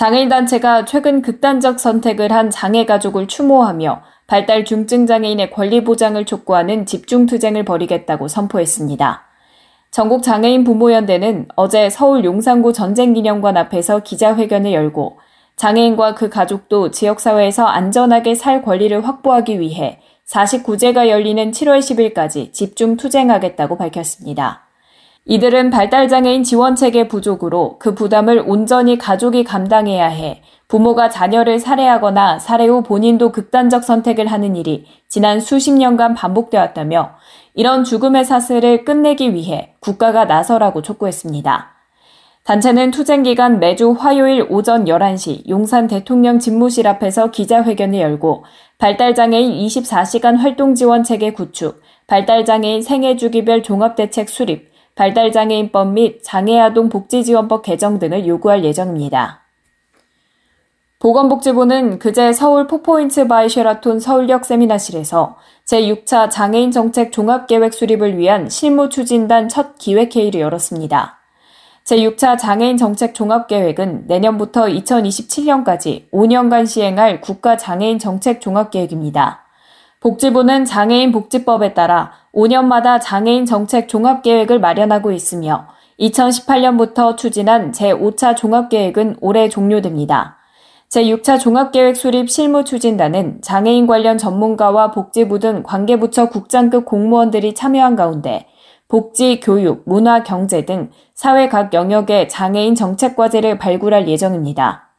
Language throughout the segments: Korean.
장애인단체가 최근 극단적 선택을 한 장애 가족을 추모하며 발달 중증 장애인의 권리 보장을 촉구하는 집중투쟁을 벌이겠다고 선포했습니다. 전국 장애인 부모연대는 어제 서울 용산구 전쟁기념관 앞에서 기자회견을 열고 장애인과 그 가족도 지역사회에서 안전하게 살 권리를 확보하기 위해 49제가 열리는 7월 10일까지 집중 투쟁하겠다고 밝혔습니다. 이들은 발달장애인 지원체계 부족으로 그 부담을 온전히 가족이 감당해야 해 부모가 자녀를 살해하거나 살해 후 본인도 극단적 선택을 하는 일이 지난 수십 년간 반복되었다며 이런 죽음의 사슬을 끝내기 위해 국가가 나서라고 촉구했습니다. 단체는 투쟁 기간 매주 화요일 오전 11시 용산 대통령 집무실 앞에서 기자회견을 열고 발달장애인 24시간 활동 지원 체계 구축, 발달장애인 생애 주기별 종합대책 수립, 발달장애인법 및 장애아동 복지지원법 개정 등을 요구할 예정입니다. 보건복지부는 그제 서울 Four Points by Sheraton 서울역 세미나실에서 제6차 장애인 정책 종합계획 수립을 위한 실무 추진단 첫 기획회의를 열었습니다. 제6차 장애인 정책 종합계획은 내년부터 2027년까지 5년간 시행할 국가 장애인 정책 종합계획입니다. 복지부는 장애인 복지법에 따라 5년마다 장애인 정책 종합계획을 마련하고 있으며 2018년부터 추진한 제5차 종합계획은 올해 종료됩니다. 제6차 종합계획 수립 실무 추진단은 장애인 관련 전문가와 복지부 등 관계부처 국장급 공무원들이 참여한 가운데 복지, 교육, 문화, 경제 등 사회 각 영역의 장애인 정책 과제를 발굴할 예정입니다.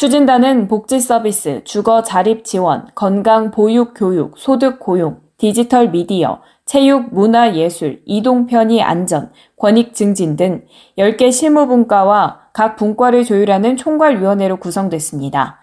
추진단은 복지 서비스, 주거 자립 지원, 건강 보육 교육, 소득 고용, 디지털 미디어, 체육, 문화, 예술, 이동 편의 안전, 권익 증진 등 10개 실무 분과와 각 분과를 조율하는 총괄위원회로 구성됐습니다.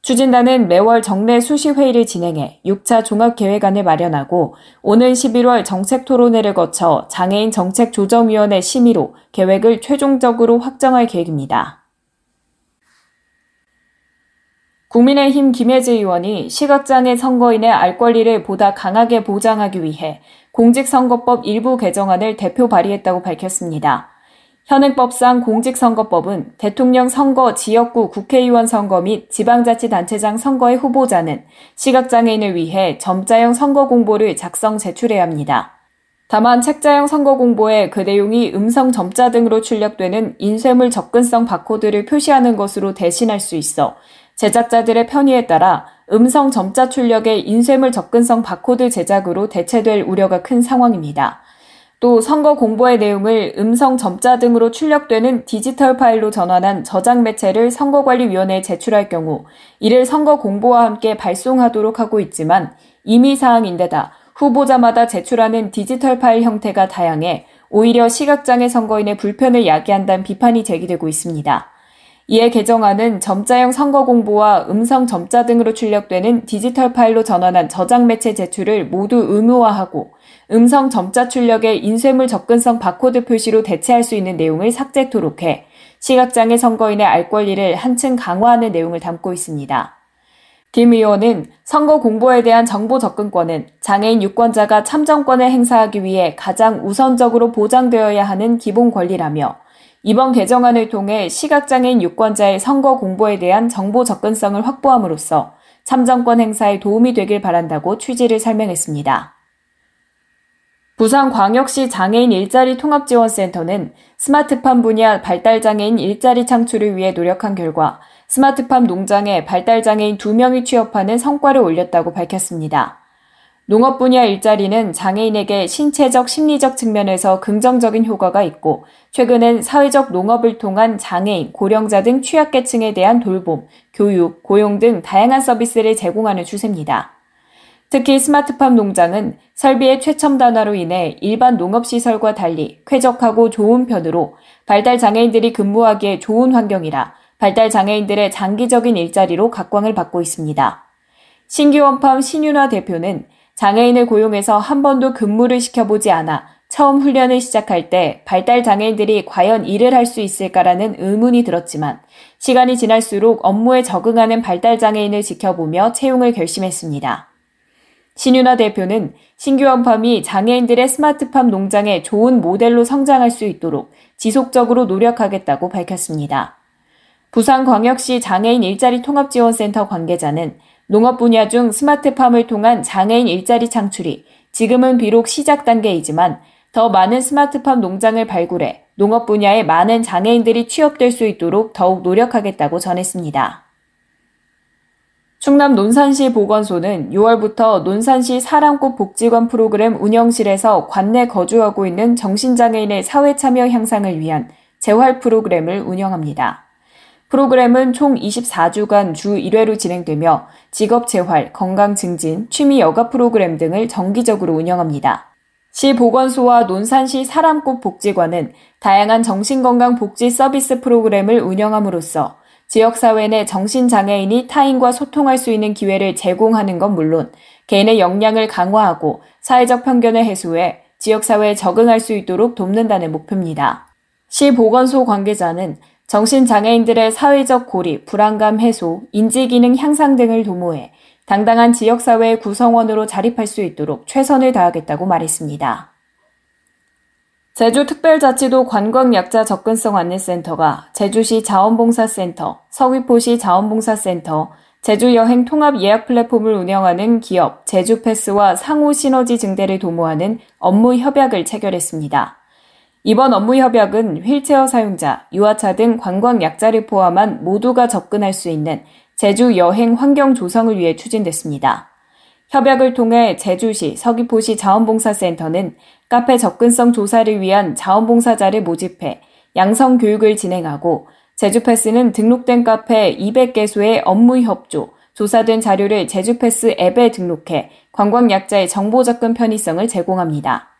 추진단은 매월 정례 수시 회의를 진행해 6차 종합계획안을 마련하고 오는 11월 정책 토론회를 거쳐 장애인 정책조정위원회 심의로 계획을 최종적으로 확정할 계획입니다. 국민의힘 김혜지 의원이 시각장애 선거인의 알 권리를 보다 강하게 보장하기 위해 공직선거법 일부 개정안을 대표 발의했다고 밝혔습니다. 현행법상 공직선거법은 대통령 선거, 지역구 국회의원 선거 및 지방자치단체장 선거의 후보자는 시각장애인을 위해 점자형 선거 공보를 작성 제출해야 합니다. 다만 책자형 선거 공보에 그 내용이 음성 점자 등으로 출력되는 인쇄물 접근성 바코드를 표시하는 것으로 대신할 수 있어 제작자들의 편의에 따라 음성 점자 출력의 인쇄물 접근성 바코드 제작으로 대체될 우려가 큰 상황입니다. 또 선거 공보의 내용을 음성 점자 등으로 출력되는 디지털 파일로 전환한 저장 매체를 선거관리위원회에 제출할 경우 이를 선거 공보와 함께 발송하도록 하고 있지만 임의 사항인데다 후보자마다 제출하는 디지털 파일 형태가 다양해 오히려 시각장애 선거인의 불편을 야기한다는 비판이 제기되고 있습니다. 이에 개정안은 점자형 선거 공보와 음성 점자 등으로 출력되는 디지털 파일로 전환한 저장 매체 제출을 모두 의무화하고 음성 점자 출력의 인쇄물 접근성 바코드 표시로 대체할 수 있는 내용을 삭제토록 해 시각장애 선거인의 알 권리를 한층 강화하는 내용을 담고 있습니다. 김 의원은 선거 공보에 대한 정보 접근권은 장애인 유권자가 참정권을 행사하기 위해 가장 우선적으로 보장되어야 하는 기본 권리라며 이번 개정안을 통해 시각장애인 유권자의 선거 공보에 대한 정보 접근성을 확보함으로써 참정권 행사에 도움이 되길 바란다고 취지를 설명했습니다. 부산광역시 장애인 일자리 통합지원센터는 스마트팜 분야 발달장애인 일자리 창출을 위해 노력한 결과 스마트팜 농장에 발달장애인 2명이 취업하는 성과를 올렸다고 밝혔습니다. 농업 분야 일자리는 장애인에게 신체적, 심리적 측면에서 긍정적인 효과가 있고, 최근엔 사회적 농업을 통한 장애인, 고령자 등 취약계층에 대한 돌봄, 교육, 고용 등 다양한 서비스를 제공하는 추세입니다. 특히 스마트팜 농장은 설비의 최첨단화로 인해 일반 농업시설과 달리 쾌적하고 좋은 편으로 발달 장애인들이 근무하기에 좋은 환경이라 발달 장애인들의 장기적인 일자리로 각광을 받고 있습니다. 신규 원팜 신윤화 대표는 장애인을 고용해서 한 번도 근무를 시켜보지 않아 처음 훈련을 시작할 때 발달 장애인들이 과연 일을 할 수 있을까라는 의문이 들었지만 시간이 지날수록 업무에 적응하는 발달 장애인을 지켜보며 채용을 결심했습니다. 신윤아 대표는 신규 원팜이 장애인들의 스마트팜 농장의 좋은 모델로 성장할 수 있도록 지속적으로 노력하겠다고 밝혔습니다. 부산광역시 장애인 일자리 통합지원센터 관계자는 농업 분야 중 스마트팜을 통한 장애인 일자리 창출이 지금은 비록 시작 단계이지만 더 많은 스마트팜 농장을 발굴해 농업 분야에 많은 장애인들이 취업될 수 있도록 더욱 노력하겠다고 전했습니다. 충남 논산시 보건소는 6월부터 논산시 사랑꽃 복지관 프로그램 운영실에서 관내 거주하고 있는 정신장애인의 사회 참여 향상을 위한 재활 프로그램을 운영합니다. 프로그램은 총 24주간 주 1회로 진행되며 직업 재활, 건강 증진, 취미 여가 프로그램 등을 정기적으로 운영합니다. 시 보건소와 논산시 사람꽃 복지관은 다양한 정신건강 복지 서비스 프로그램을 운영함으로써 지역사회 내 정신장애인이 타인과 소통할 수 있는 기회를 제공하는 건 물론 개인의 역량을 강화하고 사회적 편견을 해소해 지역사회에 적응할 수 있도록 돕는다는 목표입니다. 시 보건소 관계자는 정신장애인들의 사회적 고립, 불안감 해소, 인지기능 향상 등을 도모해 당당한 지역사회의 구성원으로 자립할 수 있도록 최선을 다하겠다고 말했습니다. 제주특별자치도 관광약자 접근성 안내센터가 제주시 자원봉사센터, 서귀포시 자원봉사센터, 제주여행 통합 예약 플랫폼을 운영하는 기업 제주패스와 상호 시너지 증대를 도모하는 업무 협약을 체결했습니다. 이번 업무 협약은 휠체어 사용자, 유아차 등 관광 약자를 포함한 모두가 접근할 수 있는 제주 여행 환경 조성을 위해 추진됐습니다. 협약을 통해 제주시 서귀포시 자원봉사센터는 카페 접근성 조사를 위한 자원봉사자를 모집해 양성 교육을 진행하고 제주패스는 등록된 카페 200개소의 업무 협조, 조사된 자료를 제주패스 앱에 등록해 관광 약자의 정보 접근 편의성을 제공합니다.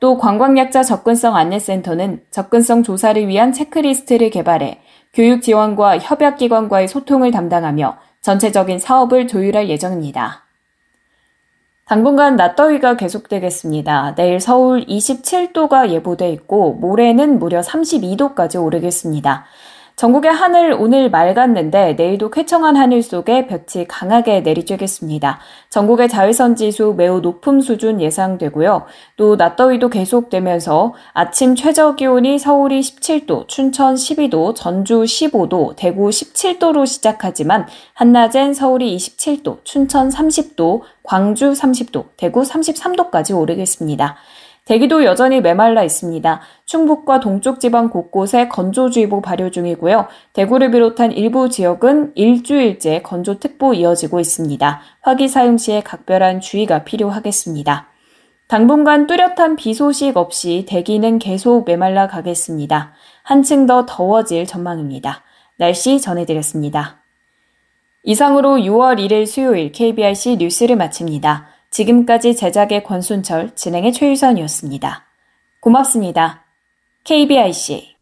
또 관광약자 접근성 안내센터는 접근성 조사를 위한 체크리스트를 개발해 교육 지원과 협약기관과의 소통을 담당하며 전체적인 사업을 조율할 예정입니다. 당분간 낮더위가 계속되겠습니다. 내일 서울 27도가 예보돼 있고 모레는 무려 32도까지 오르겠습니다. 전국의 하늘 오늘 맑았는데 내일도 쾌청한 하늘 속에 볕이 강하게 내리쬐겠습니다. 전국의 자외선 지수 매우 높은 수준 예상되고요. 또 낮더위도 계속되면서 아침 최저 기온이 서울이 17도, 춘천 12도, 전주 15도, 대구 17도로 시작하지만 한낮엔 서울이 27도, 춘천 30도, 광주 30도, 대구 33도까지 오르겠습니다. 대기도 여전히 메말라 있습니다. 충북과 동쪽 지방 곳곳에 건조주의보 발효 중이고요. 대구를 비롯한 일부 지역은 일주일째 건조특보 이어지고 있습니다. 화기 사용 시에 각별한 주의가 필요하겠습니다. 당분간 뚜렷한 비 소식 없이 대기는 계속 메말라 가겠습니다. 한층 더 더워질 전망입니다. 날씨 전해드렸습니다. 이상으로 6월 1일 수요일 KBRC 뉴스를 마칩니다. 지금까지 제작의 권순철, 진행의 최유선이었습니다. 고맙습니다. KBIC